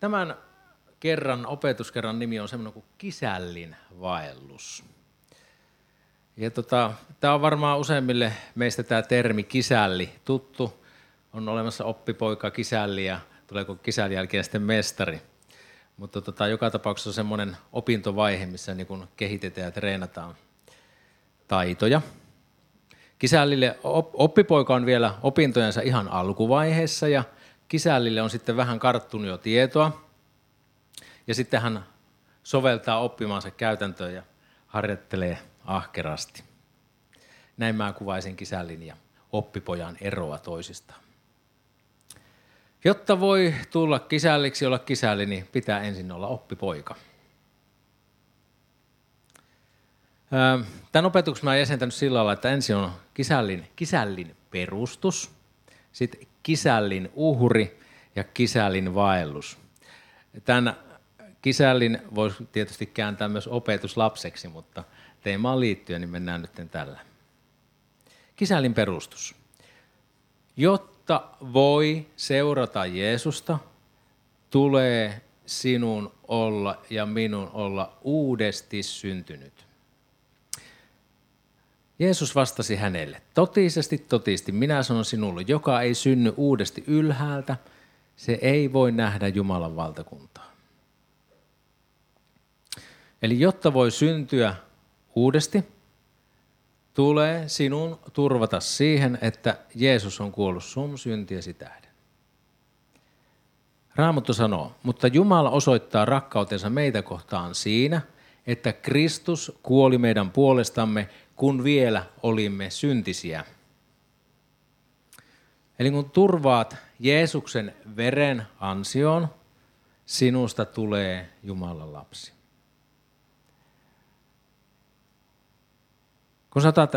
Tämän kerran, opetuskerran nimi on semmoinen kuin Kisällin vaellus. Ja tota, tämä on varmaan useimmille meistä tämä termi kisälli tuttu. On olemassa oppipoika kisälli ja tuleeko kisälli jälkeen sitten mestari. Mutta tota, joka tapauksessa on semmoinen opintovaihe, missä niin kehitetään ja treenataan taitoja. Kisällille oppipoika on vielä opintojensa ihan alkuvaiheessa ja kisällille on sitten vähän karttunut jo tietoa. Ja sitten hän soveltaa oppimaansa käytäntöön ja harjoittelee ahkerasti. Näin mä kuvaisin kisällin ja oppipojan eroa toisistaan. Jotta voi tulla kisälliksi, olla kisälli, niin pitää ensin olla oppipoika. Tämän opetuksen mä olen jäsentänyt sillä lailla, että ensin on kisällin, kisällin perustus, sitten kisällin uhri ja kisällin vaellus. Tämän kisällin voisi tietysti kääntää myös opetuslapseksi, mutta teemaan liittyen niin mennään nyt tällä. Kisällin perustus. Jotta voi seurata Jeesusta, tulee sinun olla ja minun olla uudesti syntynyt. Jeesus vastasi hänelle, totisesti, totisti, minä sanon sinulle, joka ei synny uudesti ylhäältä, se ei voi nähdä Jumalan valtakuntaa. Eli jotta voi syntyä uudesti, tulee sinun turvata siihen, että Jeesus on kuollut sun syntiesi tähden. Raamattu sanoo, mutta Jumala osoittaa rakkautensa meitä kohtaan siinä, että Kristus kuoli meidän puolestamme kun vielä olimme syntisiä. Eli kun turvaat Jeesuksen veren ansioon, sinusta tulee Jumalan lapsi. Kun otat,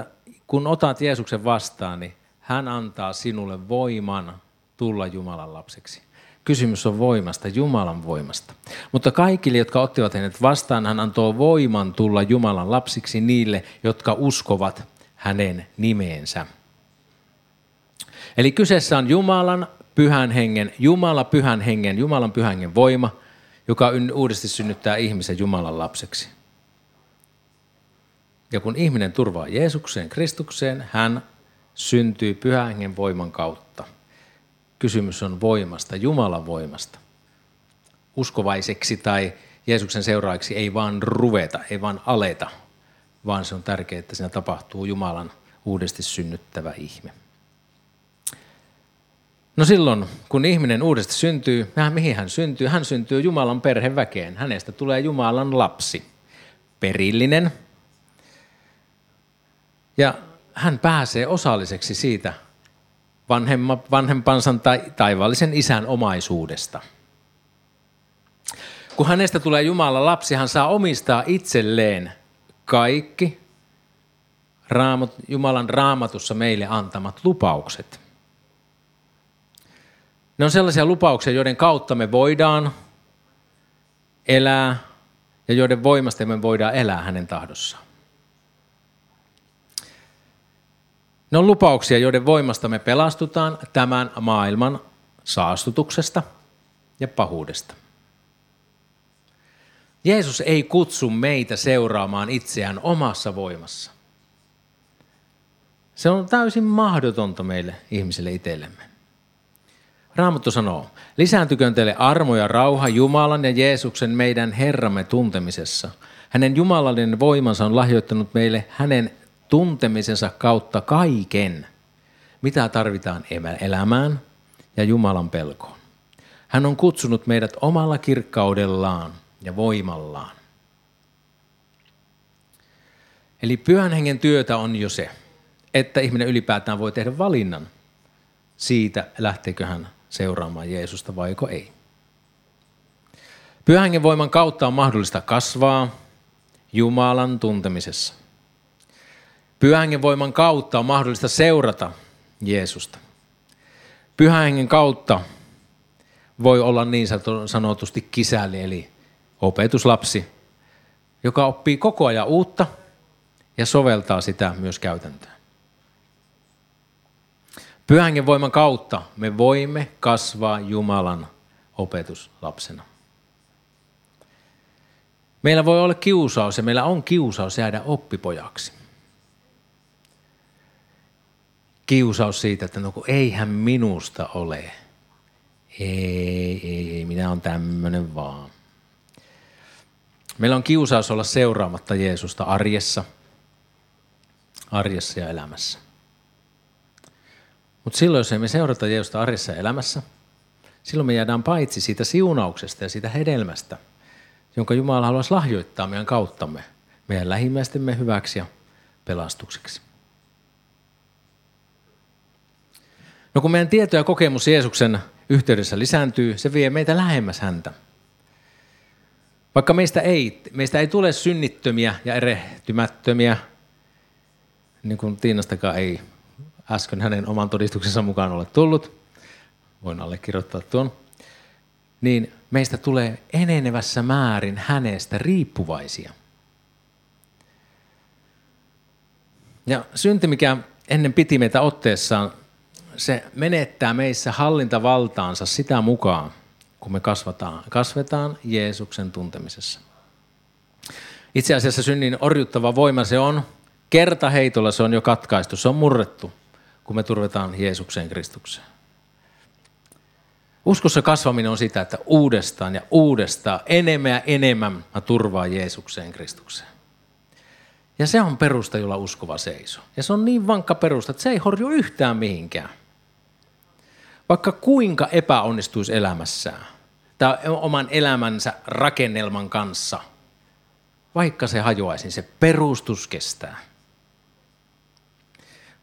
kun otat Jeesuksen vastaan, niin hän antaa sinulle voiman tulla Jumalan lapseksi. Kysymys on voimasta, Jumalan voimasta. Mutta kaikille, jotka ottivat hänet vastaan, hän antoi voiman tulla Jumalan lapsiksi niille, jotka uskovat hänen nimeensä. Eli kyseessä on Jumalan pyhän hengen, Jumala pyhän hengen, Jumalan pyhän hengen voima, joka uudesti synnyttää ihmisen Jumalan lapseksi. Ja kun ihminen turvaa Jeesukseen, Kristukseen, hän syntyy pyhän hengen voiman kautta kysymys on voimasta, Jumalan voimasta. Uskovaiseksi tai Jeesuksen seuraajiksi ei vaan ruveta, ei vaan aleta, vaan se on tärkeää, että siinä tapahtuu Jumalan uudesti synnyttävä ihme. No silloin, kun ihminen uudesti syntyy, mihin hän syntyy? Hän syntyy Jumalan perheväkeen. Hänestä tulee Jumalan lapsi, perillinen. Ja hän pääsee osalliseksi siitä vanhemma, vanhempansa tai taivaallisen isän omaisuudesta. Kun hänestä tulee Jumalan lapsi, hän saa omistaa itselleen kaikki raamat, Jumalan raamatussa meille antamat lupaukset. Ne on sellaisia lupauksia, joiden kautta me voidaan elää ja joiden voimasta me voidaan elää hänen tahdossaan. Ne on lupauksia, joiden voimasta me pelastutaan tämän maailman saastutuksesta ja pahuudesta. Jeesus ei kutsu meitä seuraamaan itseään omassa voimassa. Se on täysin mahdotonta meille ihmisille itsellemme. Raamattu sanoo, lisääntyköön teille armo ja rauha Jumalan ja Jeesuksen meidän Herramme tuntemisessa. Hänen jumalallinen voimansa on lahjoittanut meille hänen tuntemisensa kautta kaiken, mitä tarvitaan elämään ja Jumalan pelkoon. Hän on kutsunut meidät omalla kirkkaudellaan ja voimallaan. Eli pyhän hengen työtä on jo se, että ihminen ylipäätään voi tehdä valinnan siitä, lähteekö hän seuraamaan Jeesusta vaiko ei. Pyhän hengen voiman kautta on mahdollista kasvaa Jumalan tuntemisessa. Pyhän voiman kautta on mahdollista seurata Jeesusta. Pyhän hengen kautta voi olla niin sanotusti kisäli, eli opetuslapsi, joka oppii koko ajan uutta ja soveltaa sitä myös käytäntöön. Pyhän voiman kautta me voimme kasvaa Jumalan opetuslapsena. Meillä voi olla kiusaus ja meillä on kiusaus jäädä oppipojaksi. Kiusaus siitä, että no kun eihän minusta ole. Ei, ei, ei, minä on tämmöinen vaan. Meillä on kiusaus olla seuraamatta Jeesusta arjessa, arjessa ja elämässä. Mutta silloin, jos emme seurata Jeesusta arjessa ja elämässä, silloin me jäädään paitsi siitä siunauksesta ja siitä hedelmästä, jonka Jumala haluaisi lahjoittaa meidän kauttamme, meidän lähimmäistemme hyväksi ja pelastukseksi. No kun meidän tieto ja kokemus Jeesuksen yhteydessä lisääntyy, se vie meitä lähemmäs häntä. Vaikka meistä ei, meistä ei tule synnittömiä ja erehtymättömiä, niin kuin Tiinastakaan ei äsken hänen oman todistuksensa mukaan ole tullut, voin allekirjoittaa tuon, niin meistä tulee enenevässä määrin hänestä riippuvaisia. Ja synti, mikä ennen piti meitä otteessaan, se menettää meissä hallintavaltaansa sitä mukaan, kun me kasvataan, kasvetaan Jeesuksen tuntemisessa. Itse asiassa synnin orjuttava voima se on, kerta heitolla se on jo katkaistu, se on murrettu, kun me turvetaan Jeesukseen Kristukseen. Uskossa kasvaminen on sitä, että uudestaan ja uudestaan, enemmän ja enemmän mä turvaan Jeesukseen Kristukseen. Ja se on perusta, jolla uskova seisoo. Ja se on niin vankka perusta, että se ei horju yhtään mihinkään. Vaikka kuinka epäonnistuisi elämässään tai oman elämänsä rakennelman kanssa, vaikka se hajoaisi, se perustus kestää.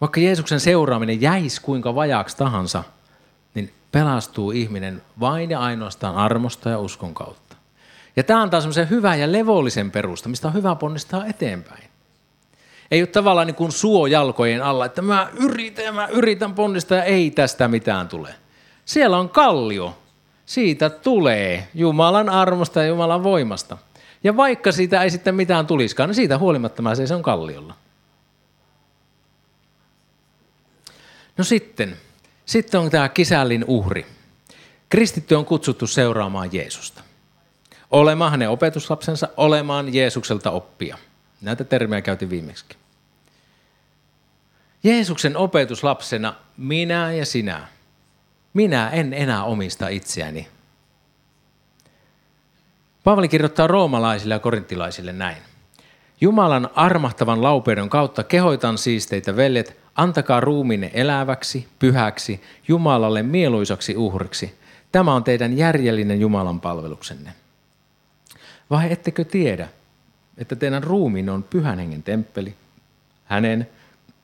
Vaikka Jeesuksen seuraaminen jäisi kuinka vajaaksi tahansa, niin pelastuu ihminen vain ja ainoastaan armosta ja uskon kautta. Ja tämä antaa semmoisen hyvän ja levollisen perusta, mistä on hyvä ponnistaa eteenpäin. Ei ole tavallaan niin kuin suo jalkojen alla, että mä yritän ja mä yritän ponnistaa ja ei tästä mitään tule. Siellä on kallio. Siitä tulee Jumalan armosta ja Jumalan voimasta. Ja vaikka siitä ei sitten mitään tuliskaan, niin siitä huolimatta mä seison kalliolla. No sitten, sitten on tämä kisällin uhri. Kristitty on kutsuttu seuraamaan Jeesusta. Olemaan hänen opetuslapsensa, olemaan Jeesukselta oppia. Näitä termejä käytiin viimeksi. Jeesuksen opetuslapsena minä ja sinä. Minä en enää omista itseäni. Paavali kirjoittaa roomalaisille ja korinttilaisille näin. Jumalan armahtavan laupeuden kautta kehoitan siis teitä veljet, antakaa ruumiinne eläväksi, pyhäksi, Jumalalle mieluisaksi uhriksi. Tämä on teidän järjellinen Jumalan palveluksenne. Vai ettekö tiedä, että teidän ruumiin on pyhän hengen temppeli, hänen,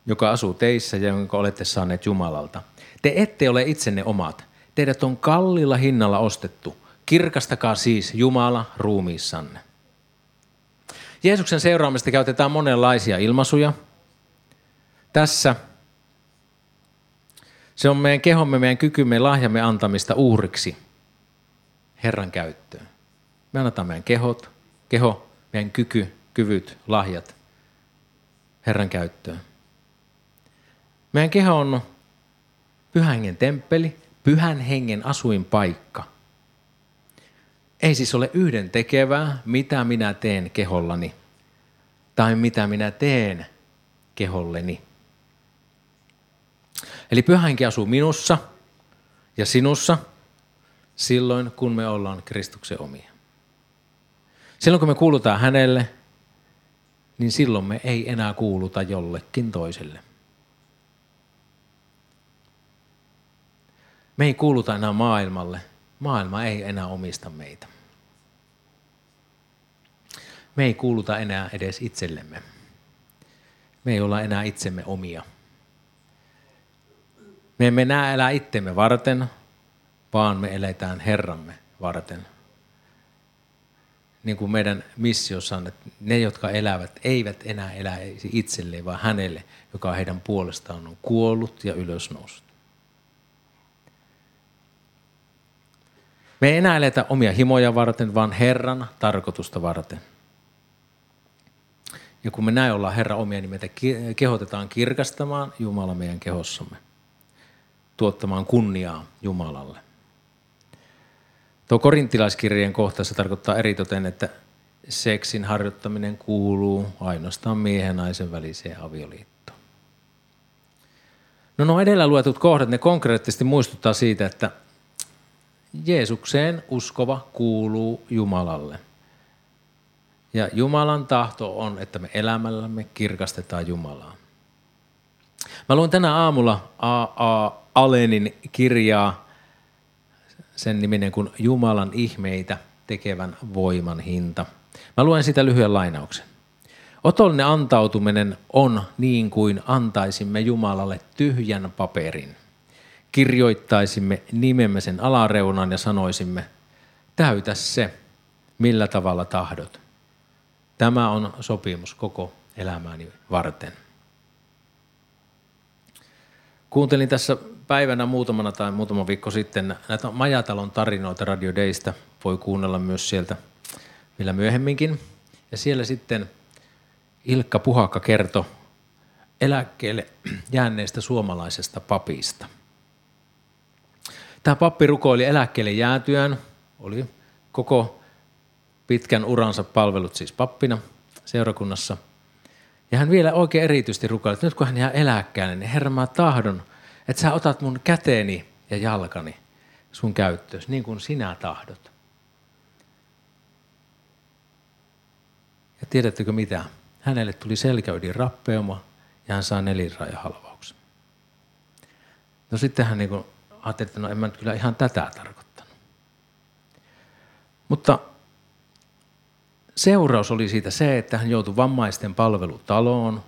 joka asuu teissä ja jonka olette saaneet Jumalalta. Te ette ole itsenne omat. Teidät on kallilla hinnalla ostettu. Kirkastakaa siis Jumala ruumiissanne. Jeesuksen seuraamista käytetään monenlaisia ilmaisuja. Tässä se on meidän kehomme, meidän kykymme, lahjamme antamista uhriksi Herran käyttöön. Me annetaan meidän kehot, keho, meidän kyky, kyvyt, lahjat Herran käyttöön. Meidän keho on pyhän hengen temppeli, pyhän hengen asuinpaikka. Ei siis ole yhden tekevää, mitä minä teen kehollani tai mitä minä teen keholleni. Eli pyhä henki asuu minussa ja sinussa silloin, kun me ollaan Kristuksen omia. Silloin, kun me kuulutaan hänelle, niin silloin me ei enää kuuluta jollekin toiselle. Me ei kuuluta enää maailmalle. Maailma ei enää omista meitä. Me ei kuuluta enää edes itsellemme. Me ei olla enää itsemme omia. Me emme enää elää itsemme varten, vaan me eletään Herramme varten. Niin kuin meidän missiossa on, että ne, jotka elävät, eivät enää elä itselleen, vaan hänelle, joka heidän puolestaan on kuollut ja ylösnoussut. Me ei enää eletä omia himoja varten, vaan Herran tarkoitusta varten. Ja kun me näin ollaan Herran omia, niin meitä kehotetaan kirkastamaan Jumala meidän kehossamme. Tuottamaan kunniaa Jumalalle. Tuo korintilaiskirjeen kohtaessa tarkoittaa eritoten, että seksin harjoittaminen kuuluu ainoastaan miehen ja naisen väliseen avioliittoon. No nuo edellä luetut kohdat, ne konkreettisesti muistuttaa siitä, että Jeesukseen uskova kuuluu Jumalalle. Ja Jumalan tahto on, että me elämällämme kirkastetaan Jumalaa. Mä luin tänä aamulla A.A. Alenin kirjaa, sen niminen kuin Jumalan ihmeitä tekevän voiman hinta. Mä luen sitä lyhyen lainauksen. Otollinen antautuminen on niin kuin antaisimme Jumalalle tyhjän paperin. Kirjoittaisimme nimemme sen alareunan ja sanoisimme, täytä se, millä tavalla tahdot. Tämä on sopimus koko elämäni varten. Kuuntelin tässä päivänä muutamana tai muutama viikko sitten näitä Majatalon tarinoita Radio Daystä. Voi kuunnella myös sieltä vielä myöhemminkin. Ja siellä sitten Ilkka Puhakka kertoi eläkkeelle jääneestä suomalaisesta papista. Tämä pappi rukoili eläkkeelle jäätyään, oli koko pitkän uransa palvelut siis pappina seurakunnassa. Ja hän vielä oikein erityisesti rukoili, että nyt kun hän jää eläkkeelle, niin Herra mä tahdon, että sä otat mun käteeni ja jalkani sun käyttöön, niin kuin sinä tahdot. Ja tiedättekö mitä? Hänelle tuli selkäydin rappeuma ja hän saa nelinrajahalvauksen. No sitten hän niin ajatteli, että no en mä nyt kyllä ihan tätä tarkoittanut. Mutta seuraus oli siitä se, että hän joutui vammaisten palvelutaloon.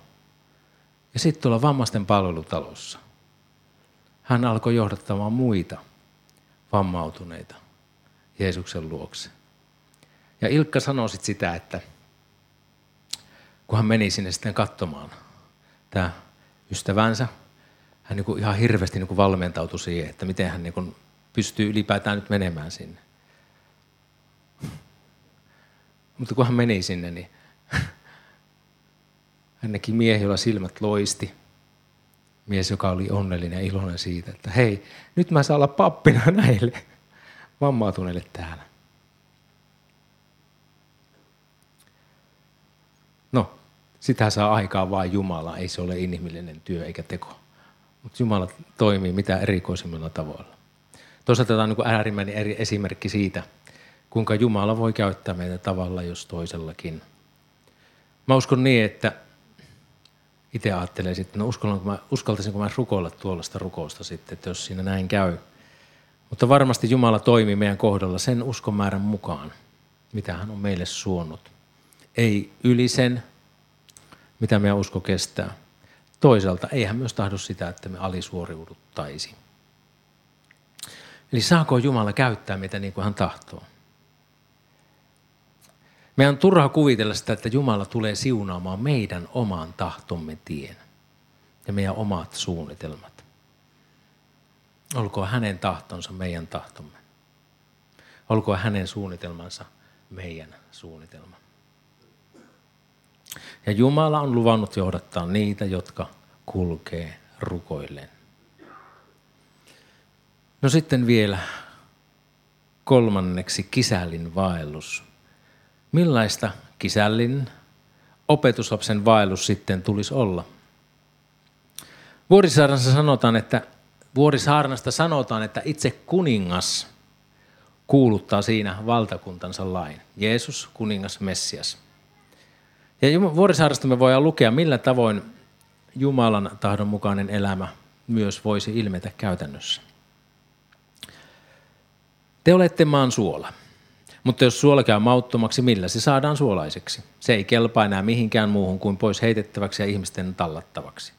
Ja sitten tuolla vammaisten palvelutalossa hän alkoi johdattamaan muita vammautuneita Jeesuksen luokse. Ja Ilkka sanoi sitten sitä, että kun hän meni sinne sitten katsomaan tämä ystävänsä, hän niin kuin ihan hirveästi niin kuin valmentautui siihen, että miten hän niin kuin pystyy ylipäätään nyt menemään sinne. Mutta kun hän meni sinne, niin hän näki miehen, jolla silmät loisti. Mies, joka oli onnellinen ja iloinen siitä, että hei, nyt mä saan olla pappina näille vammautuneille täällä. No, sitä saa aikaa vain Jumala, ei se ole inhimillinen työ eikä teko. Mutta Jumala toimii mitä erikoisimmilla tavoilla. Toisaalta tämä on niin äärimmäinen eri esimerkki siitä, kuinka Jumala voi käyttää meitä tavalla jos toisellakin. Mä uskon niin, että itse ajattelen sitten, no uskallanko mä, uskaltaisinko mä rukoilla tuollaista rukousta sitten, että jos siinä näin käy. Mutta varmasti Jumala toimii meidän kohdalla sen uskomäärän mukaan, mitä hän on meille suonut. Ei yli sen, mitä meidän usko kestää. Toisaalta ei hän myös tahdo sitä, että me alisuoriuduttaisi. Eli saako Jumala käyttää meitä niin kuin hän tahtoo? Meidän on turha kuvitella sitä, että Jumala tulee siunaamaan meidän oman tahtomme tien ja meidän omat suunnitelmat. Olkoon hänen tahtonsa meidän tahtomme. Olkoon hänen suunnitelmansa meidän suunnitelma. Ja Jumala on luvannut johdattaa niitä, jotka kulkee rukoilleen. No sitten vielä kolmanneksi kisällin vaellus. Millaista kisällin opetuslapsen vaellus sitten tulisi olla? Vuorisaarnasta sanotaan, että Vuorisaarnasta sanotaan, että itse kuningas kuuluttaa siinä valtakuntansa lain. Jeesus, kuningas, Messias. Ja Vuorisaaresta me voidaan lukea, millä tavoin Jumalan tahdon mukainen elämä myös voisi ilmetä käytännössä. Te olette maan suola. Mutta jos suola käy mauttomaksi, millä se saadaan suolaiseksi? Se ei kelpaa enää mihinkään muuhun kuin pois heitettäväksi ja ihmisten tallattavaksi.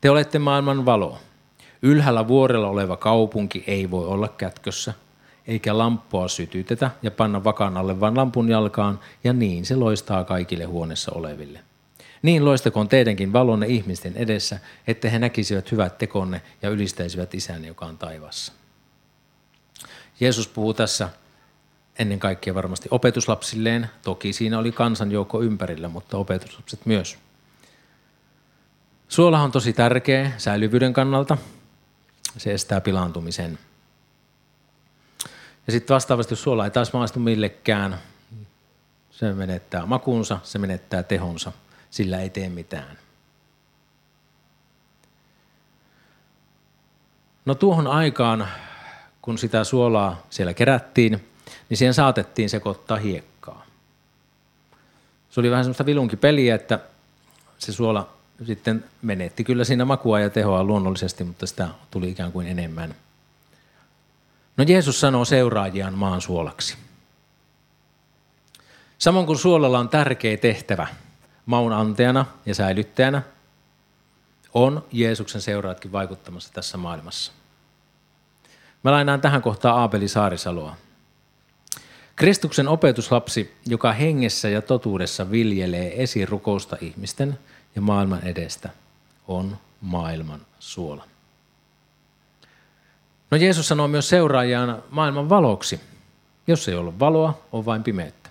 Te olette maailman valo. Ylhäällä vuorella oleva kaupunki ei voi olla kätkössä, eikä lamppua sytytetä ja panna vakan alle, vaan lampun jalkaan, ja niin se loistaa kaikille huoneessa oleville. Niin loistakoon teidänkin valonne ihmisten edessä, että he näkisivät hyvät tekonne ja ylistäisivät isänne, joka on taivassa. Jeesus puhuu tässä ennen kaikkea varmasti opetuslapsilleen. Toki siinä oli kansanjoukko ympärillä, mutta opetuslapset myös. Suola on tosi tärkeä säilyvyyden kannalta. Se estää pilaantumisen. Ja sitten vastaavasti, jos suola ei taas maistu millekään, se menettää makuunsa, se menettää tehonsa, sillä ei tee mitään. No tuohon aikaan, kun sitä suolaa siellä kerättiin, niin siihen saatettiin sekoittaa hiekkaa. Se oli vähän semmoista vilunkipeliä, että se suola sitten menetti kyllä siinä makua ja tehoa luonnollisesti, mutta sitä tuli ikään kuin enemmän. No Jeesus sanoo seuraajiaan maan suolaksi. Samoin kuin suolalla on tärkeä tehtävä maun antajana ja säilyttäjänä, on Jeesuksen seuraajatkin vaikuttamassa tässä maailmassa. Mä lainaan tähän kohtaan Aapeli Saarisaloa. Kristuksen opetuslapsi, joka hengessä ja totuudessa viljelee esirukousta ihmisten ja maailman edestä, on maailman suola. No Jeesus sanoo myös seuraajaan maailman valoksi. Jos ei ole valoa, on vain pimeyttä.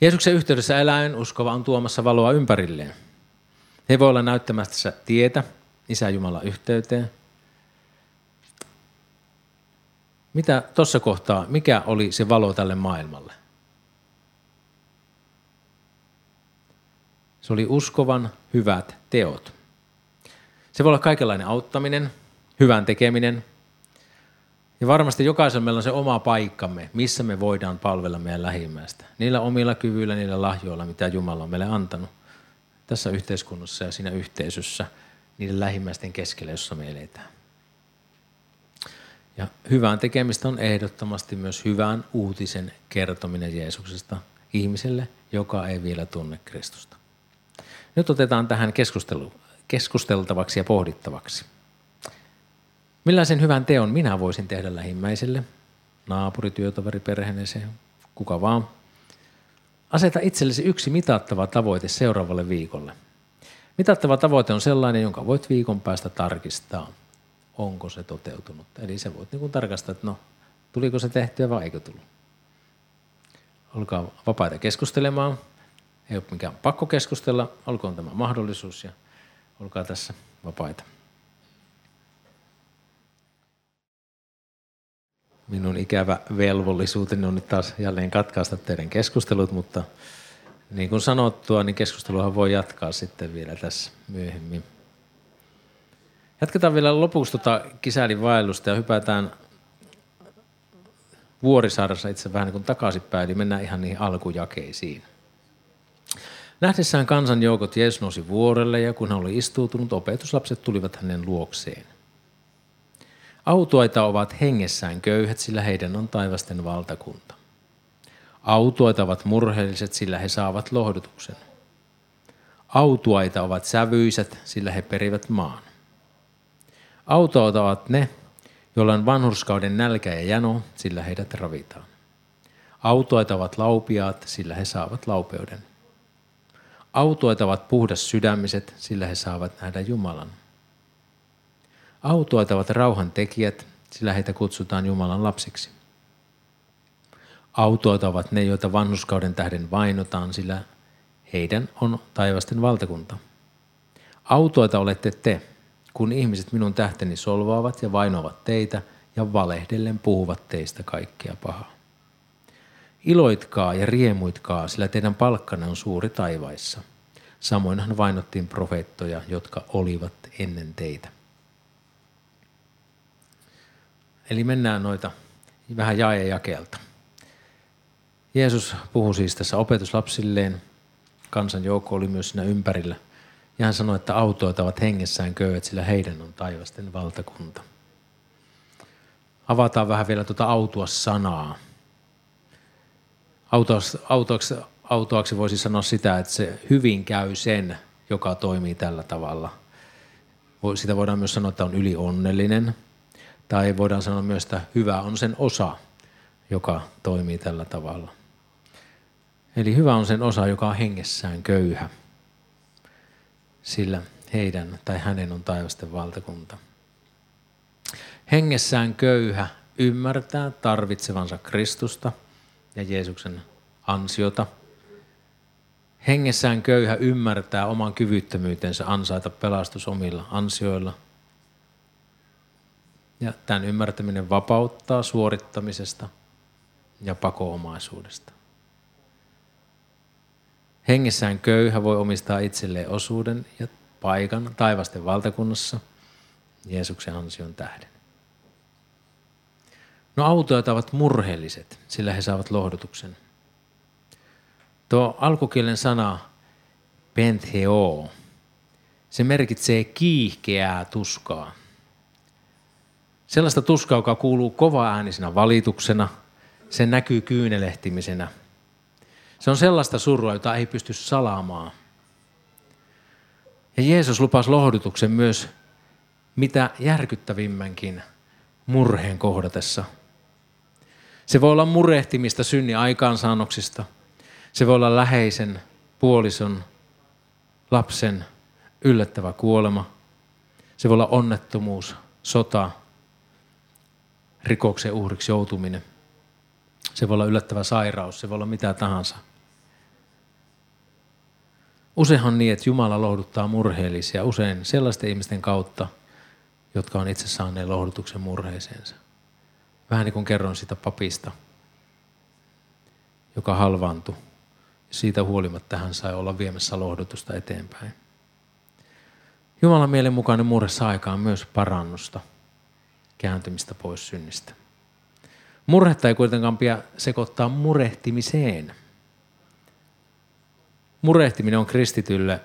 Jeesuksen yhteydessä eläin uskova on tuomassa valoa ympärilleen. He voi olla näyttämässä tietä Isä Jumala yhteyteen – Mitä tuossa kohtaa, mikä oli se valo tälle maailmalle? Se oli uskovan hyvät teot. Se voi olla kaikenlainen auttaminen, hyvän tekeminen. Ja varmasti jokaisella meillä on se oma paikkamme, missä me voidaan palvella meidän lähimmäistä. Niillä omilla kyvyillä, niillä lahjoilla, mitä Jumala on meille antanut tässä yhteiskunnassa ja siinä yhteisössä, niiden lähimmäisten keskellä, jossa me eletään. Ja hyvän tekemistä on ehdottomasti myös hyvän uutisen kertominen Jeesuksesta ihmiselle, joka ei vielä tunne Kristusta. Nyt otetaan tähän keskustelu, keskusteltavaksi ja pohdittavaksi. Millaisen hyvän teon minä voisin tehdä lähimmäiselle, naapuri, työtoveri, perheeneseen, kuka vaan. Aseta itsellesi yksi mitattava tavoite seuraavalle viikolle. Mitattava tavoite on sellainen, jonka voit viikon päästä tarkistaa – onko se toteutunut. Eli se voit niin tarkastaa, että no, tuliko se tehtyä vai eikö tullut. Olkaa vapaita keskustelemaan. Ei ole mikään pakko keskustella, olkoon tämä mahdollisuus ja olkaa tässä vapaita. Minun ikävä velvollisuuteni on nyt taas jälleen katkaista teidän keskustelut, mutta niin kuin sanottua, niin keskusteluhan voi jatkaa sitten vielä tässä myöhemmin. Jatketaan vielä lopuksi tuota kisäilin vaellusta ja hypätään Vuorisaarassa itse vähän niin kuin takaisinpäin, eli mennään ihan niihin alkujakeisiin. Nähdessään kansanjoukot Jeesus nousi vuorelle ja kun hän oli istuutunut, opetuslapset tulivat hänen luokseen. Autuaita ovat hengessään köyhät, sillä heidän on taivasten valtakunta. Autuaita ovat murheelliset, sillä he saavat lohdutuksen. Autuaita ovat sävyiset, sillä he perivät maan. Autoot ovat ne, joilla on vanhurskauden nälkä ja jano, sillä heidät ravitaan. Autoit ovat laupiaat, sillä he saavat laupeuden. Autoit ovat puhdas sydämiset, sillä he saavat nähdä Jumalan. Autoit ovat rauhan tekijät, sillä heitä kutsutaan Jumalan lapsiksi. Autoit ovat ne, joita vanhuskauden tähden vainotaan, sillä heidän on taivasten valtakunta. Autoita olette te, kun ihmiset minun tähteni solvaavat ja vainoavat teitä ja valehdellen puhuvat teistä kaikkia pahaa. Iloitkaa ja riemuitkaa, sillä teidän palkkanne on suuri taivaissa. Samoinhan vainottiin profeettoja, jotka olivat ennen teitä. Eli mennään noita vähän jae ja jakelta. Jeesus puhui siis tässä opetuslapsilleen. Kansan joukko oli myös siinä ympärillä – ja hän sanoi, että autoit ovat hengessään köyhät, sillä heidän on taivasten valtakunta. Avataan vähän vielä tuota autua sanaa. Autoaksi, autoaksi, autoaksi voisi sanoa sitä, että se hyvin käy sen, joka toimii tällä tavalla. Sitä voidaan myös sanoa, että on ylionnellinen. Tai voidaan sanoa myös, että hyvä on sen osa, joka toimii tällä tavalla. Eli hyvä on sen osa, joka on hengessään köyhä sillä heidän tai hänen on taivasten valtakunta. Hengessään köyhä ymmärtää tarvitsevansa Kristusta ja Jeesuksen ansiota. Hengessään köyhä ymmärtää oman kyvyttömyytensä ansaita pelastus omilla ansioilla. Ja tämän ymmärtäminen vapauttaa suorittamisesta ja pakoomaisuudesta. Hengessään köyhä voi omistaa itselleen osuuden ja paikan taivasten valtakunnassa Jeesuksen ansion tähden. No autojat ovat murheelliset, sillä he saavat lohdutuksen. Tuo alkukielen sana pentheo, se merkitsee kiihkeää tuskaa. Sellaista tuskaa, joka kuuluu kova äänisenä valituksena, se näkyy kyynelehtimisenä. Se on sellaista surua, jota ei pysty salaamaan. Ja Jeesus lupasi lohdutuksen myös mitä järkyttävimmänkin murheen kohdatessa. Se voi olla murehtimista synni aikaansaannoksista. Se voi olla läheisen, puolison, lapsen yllättävä kuolema. Se voi olla onnettomuus, sota, rikoksen uhriksi joutuminen. Se voi olla yllättävä sairaus, se voi olla mitä tahansa. Useinhan niin, että Jumala lohduttaa murheellisia usein sellaisten ihmisten kautta, jotka on itse saaneet lohdutuksen murheeseensa. Vähän niin kuin kerron sitä papista, joka halvaantui. Siitä huolimatta hän sai olla viemässä lohdutusta eteenpäin. Jumalan mielen mukainen murre saa aikaan myös parannusta, kääntymistä pois synnistä. Murhetta ei kuitenkaan pidä sekoittaa murehtimiseen. Murehtiminen on kristitylle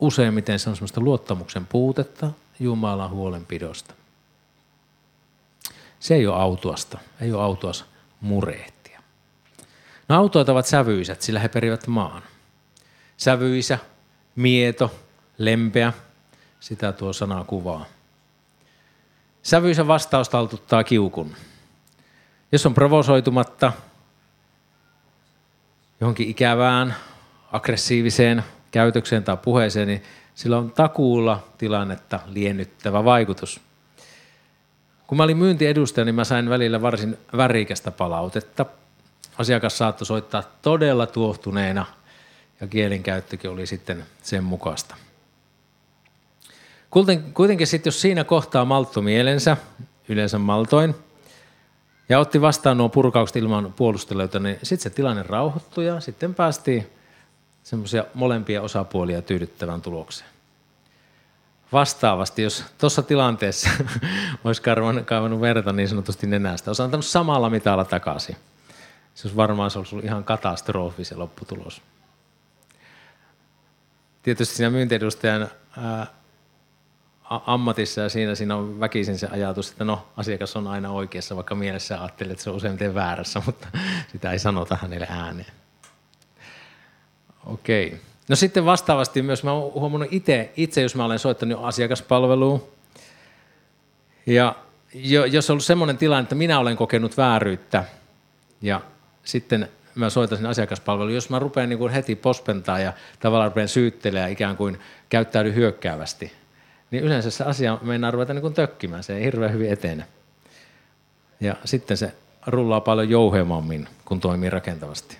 useimmiten se on semmoista luottamuksen puutetta Jumalan huolenpidosta. Se ei ole autuasta, ei ole autuas murehtia. No autoit ovat sävyisät, sillä he perivät maan. Sävyisä, mieto, lempeä, sitä tuo sana kuvaa. Sävyisä vastaus taltuttaa kiukun. Jos on provosoitumatta johonkin ikävään, aggressiiviseen käytökseen tai puheeseen, niin sillä on takuulla tilannetta liennyttävä vaikutus. Kun mä olin myyntiedustaja, niin mä sain välillä varsin värikästä palautetta. Asiakas saattoi soittaa todella tuohtuneena ja kielenkäyttökin oli sitten sen mukaista. Kuitenkin sitten, jos siinä kohtaa maltto mielensä, yleensä maltoin, ja otti vastaan nuo purkaukset ilman puolusteluita, niin sitten se tilanne rauhoittui ja sitten päästiin semmoisia molempia osapuolia tyydyttävän tulokseen. Vastaavasti, jos tuossa tilanteessa olisi kaivannut verta niin sanotusti nenästä, olisi antanut samalla mitalla takaisin. Se olisi varmaan se olisi ollut ihan katastrofi se lopputulos. Tietysti siinä myyntiedustajan ää, ammatissa ja siinä, siinä on väkisin se ajatus, että no asiakas on aina oikeassa, vaikka mielessä ajattelee, että se on useimmiten väärässä, mutta sitä ei sanota hänelle ääneen. Okei. No sitten vastaavasti myös mä oon huomannut itse, itse jos mä olen soittanut asiakaspalveluun, ja jos on ollut semmoinen tilanne, että minä olen kokenut vääryyttä, ja sitten mä soitan asiakaspalveluun, jos mä rupean niin kuin heti pospentaa ja tavallaan rupean syyttelemään ikään kuin käyttäydy hyökkäävästi, niin yleensä se asia meinaa ruveta niin tökkimään, se ei hirveän hyvin etene. Ja sitten se rullaa paljon jouhemammin, kun toimii rakentavasti.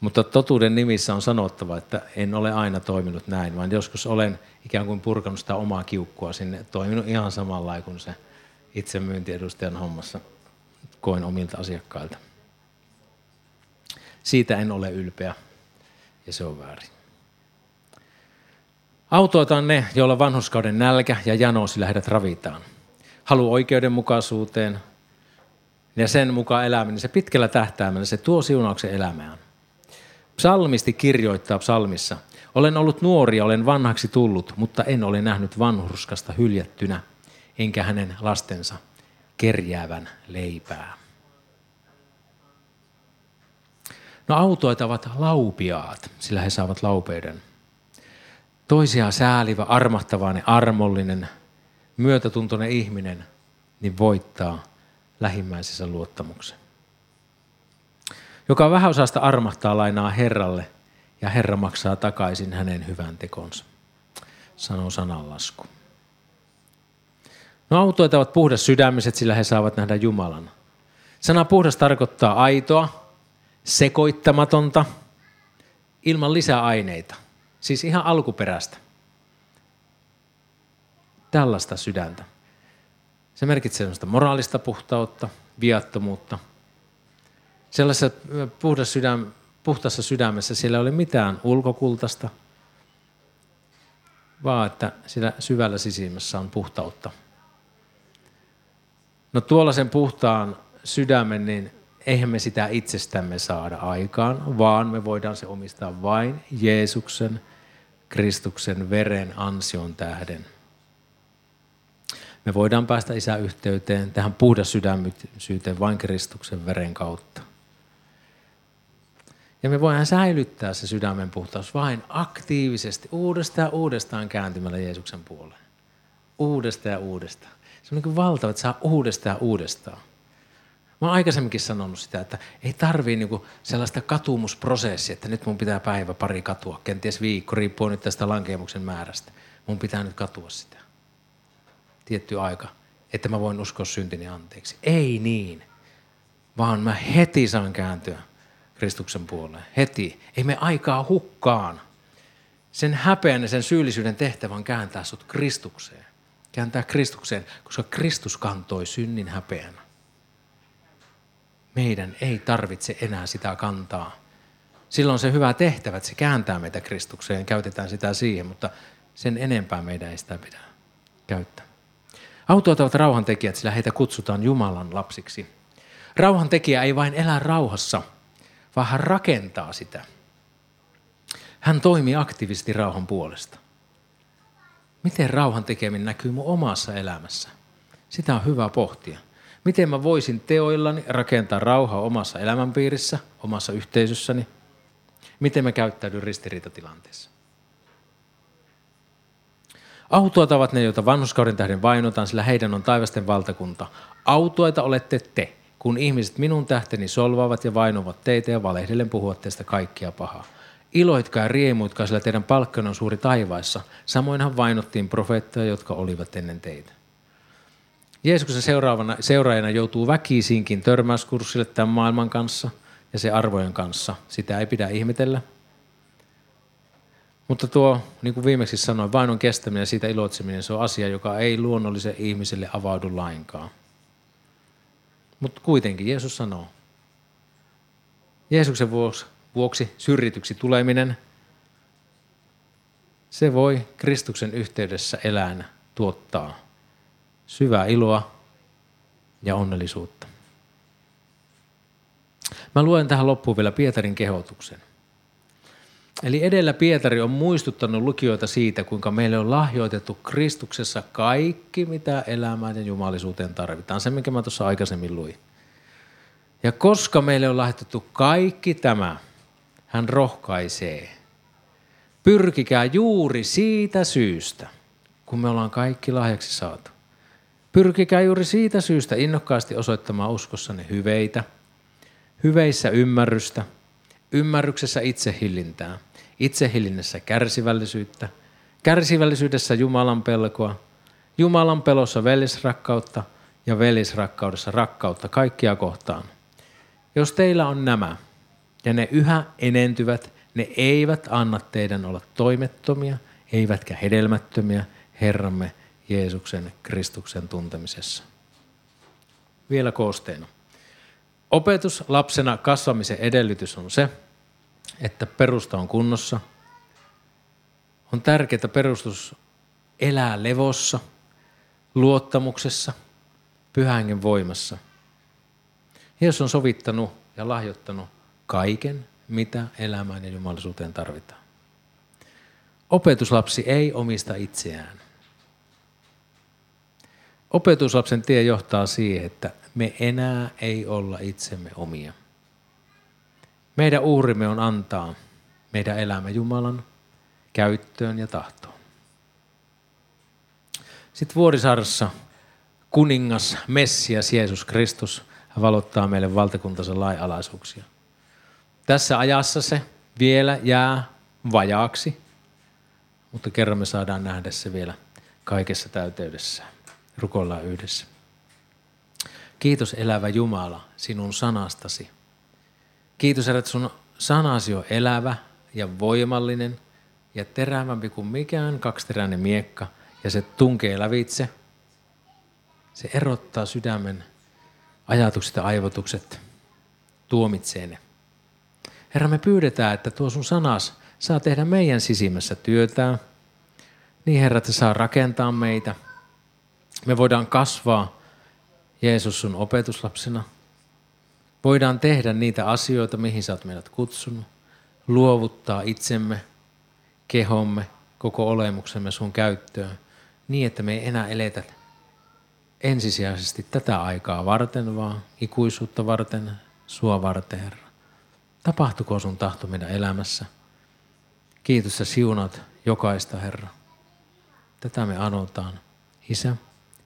Mutta totuuden nimissä on sanottava, että en ole aina toiminut näin, vaan joskus olen ikään kuin purkanut sitä omaa kiukkua sinne, toiminut ihan samalla kuin se itse myyntiedustajan hommassa koin omilta asiakkailta. Siitä en ole ylpeä ja se on väärin. Autoita on ne, joilla vanhuskauden nälkä ja jano sillä heidät ravitaan. Halu oikeudenmukaisuuteen ja sen mukaan eläminen, se pitkällä tähtäimellä, se tuo siunauksen elämään. Psalmisti kirjoittaa psalmissa, olen ollut nuori ja olen vanhaksi tullut, mutta en ole nähnyt vanhurskasta hyljättynä, enkä hänen lastensa kerjäävän leipää. No autoit ovat laupiaat, sillä he saavat laupeuden. Toisiaan säälivä, armahtavainen, armollinen, myötätuntoinen ihminen, niin voittaa lähimmäisensä luottamuksen joka vähäosasta armahtaa lainaa Herralle ja Herra maksaa takaisin hänen hyvän tekonsa, sanoo sananlasku. No autoit ovat puhdas sydämiset, sillä he saavat nähdä Jumalan. Sana puhdas tarkoittaa aitoa, sekoittamatonta, ilman lisäaineita. Siis ihan alkuperäistä. Tällaista sydäntä. Se merkitsee sellaista moraalista puhtautta, viattomuutta. Sellaisessa puhdas sydäm, puhtassa sydämessä siellä ei ole mitään ulkokultaista, vaan että sillä syvällä sisimmässä on puhtautta. No tuollaisen puhtaan sydämen, niin eihän me sitä itsestämme saada aikaan, vaan me voidaan se omistaa vain Jeesuksen, Kristuksen veren ansion tähden. Me voidaan päästä isäyhteyteen, tähän puhdas sydämysyyteen vain Kristuksen veren kautta. Ja me voidaan säilyttää se sydämen puhtaus vain aktiivisesti, uudestaan uudestaan kääntymällä Jeesuksen puoleen. Uudestaan ja uudestaan. Se on niin valtava, että saa uudestaan uudestaan. Mä oon aikaisemminkin sanonut sitä, että ei tarvii niinku sellaista katumusprosessia, että nyt mun pitää päivä pari katua, kenties viikko, riippuu nyt tästä lankeemuksen määrästä. Mun pitää nyt katua sitä. Tietty aika, että mä voin uskoa syntini anteeksi. Ei niin, vaan mä heti saan kääntyä Kristuksen puoleen. Heti. Ei me aikaa hukkaan. Sen häpeän ja sen syyllisyyden tehtävä on kääntää sut Kristukseen. Kääntää Kristukseen, koska Kristus kantoi synnin häpeänä. Meidän ei tarvitse enää sitä kantaa. Silloin se hyvä tehtävä, että se kääntää meitä Kristukseen, käytetään sitä siihen, mutta sen enempää meidän ei sitä pidä käyttää. Autoat ovat rauhantekijät, sillä heitä kutsutaan Jumalan lapsiksi. Rauhantekijä ei vain elä rauhassa, vaan hän rakentaa sitä. Hän toimii aktiivisesti rauhan puolesta. Miten rauhan tekeminen näkyy mun omassa elämässä? Sitä on hyvä pohtia. Miten mä voisin teoillani rakentaa rauhaa omassa elämänpiirissä, omassa yhteisössäni? Miten mä käyttäydyn ristiriitatilanteessa? Autoita ovat ne, joita vanhuskauden tähden vainotaan, sillä heidän on taivasten valtakunta. Autoita olette te, kun ihmiset minun tähteni solvaavat ja vainovat teitä ja valehdellen puhuvat teistä kaikkia pahaa. Iloitkaa ja riemuitkaa, sillä teidän palkkanne on suuri taivaissa. Samoinhan vainottiin profeettoja, jotka olivat ennen teitä. Jeesuksen seuraavana, seuraajana joutuu väkisinkin törmäyskurssille tämän maailman kanssa ja se arvojen kanssa. Sitä ei pidä ihmetellä. Mutta tuo, niin kuin viimeksi sanoin, vainon kestäminen ja siitä iloitseminen, se on asia, joka ei luonnollisen ihmiselle avaudu lainkaan. Mutta kuitenkin Jeesus sanoo, Jeesuksen vuoksi, vuoksi syrjityksi tuleminen, se voi Kristuksen yhteydessä elään tuottaa syvää iloa ja onnellisuutta. Mä luen tähän loppuun vielä Pietarin kehotuksen. Eli edellä Pietari on muistuttanut lukijoita siitä, kuinka meille on lahjoitettu Kristuksessa kaikki, mitä elämään ja jumalisuuteen tarvitaan. Se, minkä mä tuossa aikaisemmin luin. Ja koska meille on lahjoitettu kaikki tämä, hän rohkaisee. Pyrkikää juuri siitä syystä, kun me ollaan kaikki lahjaksi saatu. Pyrkikää juuri siitä syystä innokkaasti osoittamaan uskossanne hyveitä, hyveissä ymmärrystä, ymmärryksessä itsehillintää, itsehillinnässä kärsivällisyyttä, kärsivällisyydessä Jumalan pelkoa, Jumalan pelossa velisrakkautta ja velisrakkaudessa rakkautta kaikkia kohtaan. Jos teillä on nämä ja ne yhä enentyvät, ne eivät anna teidän olla toimettomia, eivätkä hedelmättömiä Herramme Jeesuksen Kristuksen tuntemisessa. Vielä koosteena. Opetus lapsena kasvamisen edellytys on se, että perusta on kunnossa. On tärkeää, perustus elää levossa, luottamuksessa, pyhängen voimassa. Jeesus on sovittanut ja lahjoittanut kaiken, mitä elämään ja jumalisuuteen tarvitaan. Opetuslapsi ei omista itseään. Opetuslapsen tie johtaa siihen, että me enää ei olla itsemme omia. Meidän uhrimme on antaa meidän elämä Jumalan käyttöön ja tahtoon. Sitten Vuorisaarassa kuningas Messias Jeesus Kristus valottaa meille valtakuntansa lainalaisuuksia. Tässä ajassa se vielä jää vajaaksi, mutta kerran me saadaan nähdä se vielä kaikessa täyteydessään. Rukoillaan yhdessä. Kiitos elävä Jumala sinun sanastasi. Kiitos, että sun sanasi on elävä ja voimallinen ja terävämpi kuin mikään kaksiteräinen miekka ja se tunkee lävitse Se erottaa sydämen ajatukset ja aivotukset, tuomitsee ne. Herra, me pyydetään, että tuo sun sanas saa tehdä meidän sisimmässä työtään. Niin Herra, että saa rakentaa meitä. Me voidaan kasvaa Jeesus sun opetuslapsena. Voidaan tehdä niitä asioita, mihin sä oot meidät kutsunut. Luovuttaa itsemme, kehomme, koko olemuksemme sun käyttöön. Niin, että me ei enää eletä ensisijaisesti tätä aikaa varten, vaan ikuisuutta varten, sua varten, Herra. Tapahtuko sun tahto meidän elämässä? Kiitos ja siunat jokaista, Herra. Tätä me anotaan, Isä,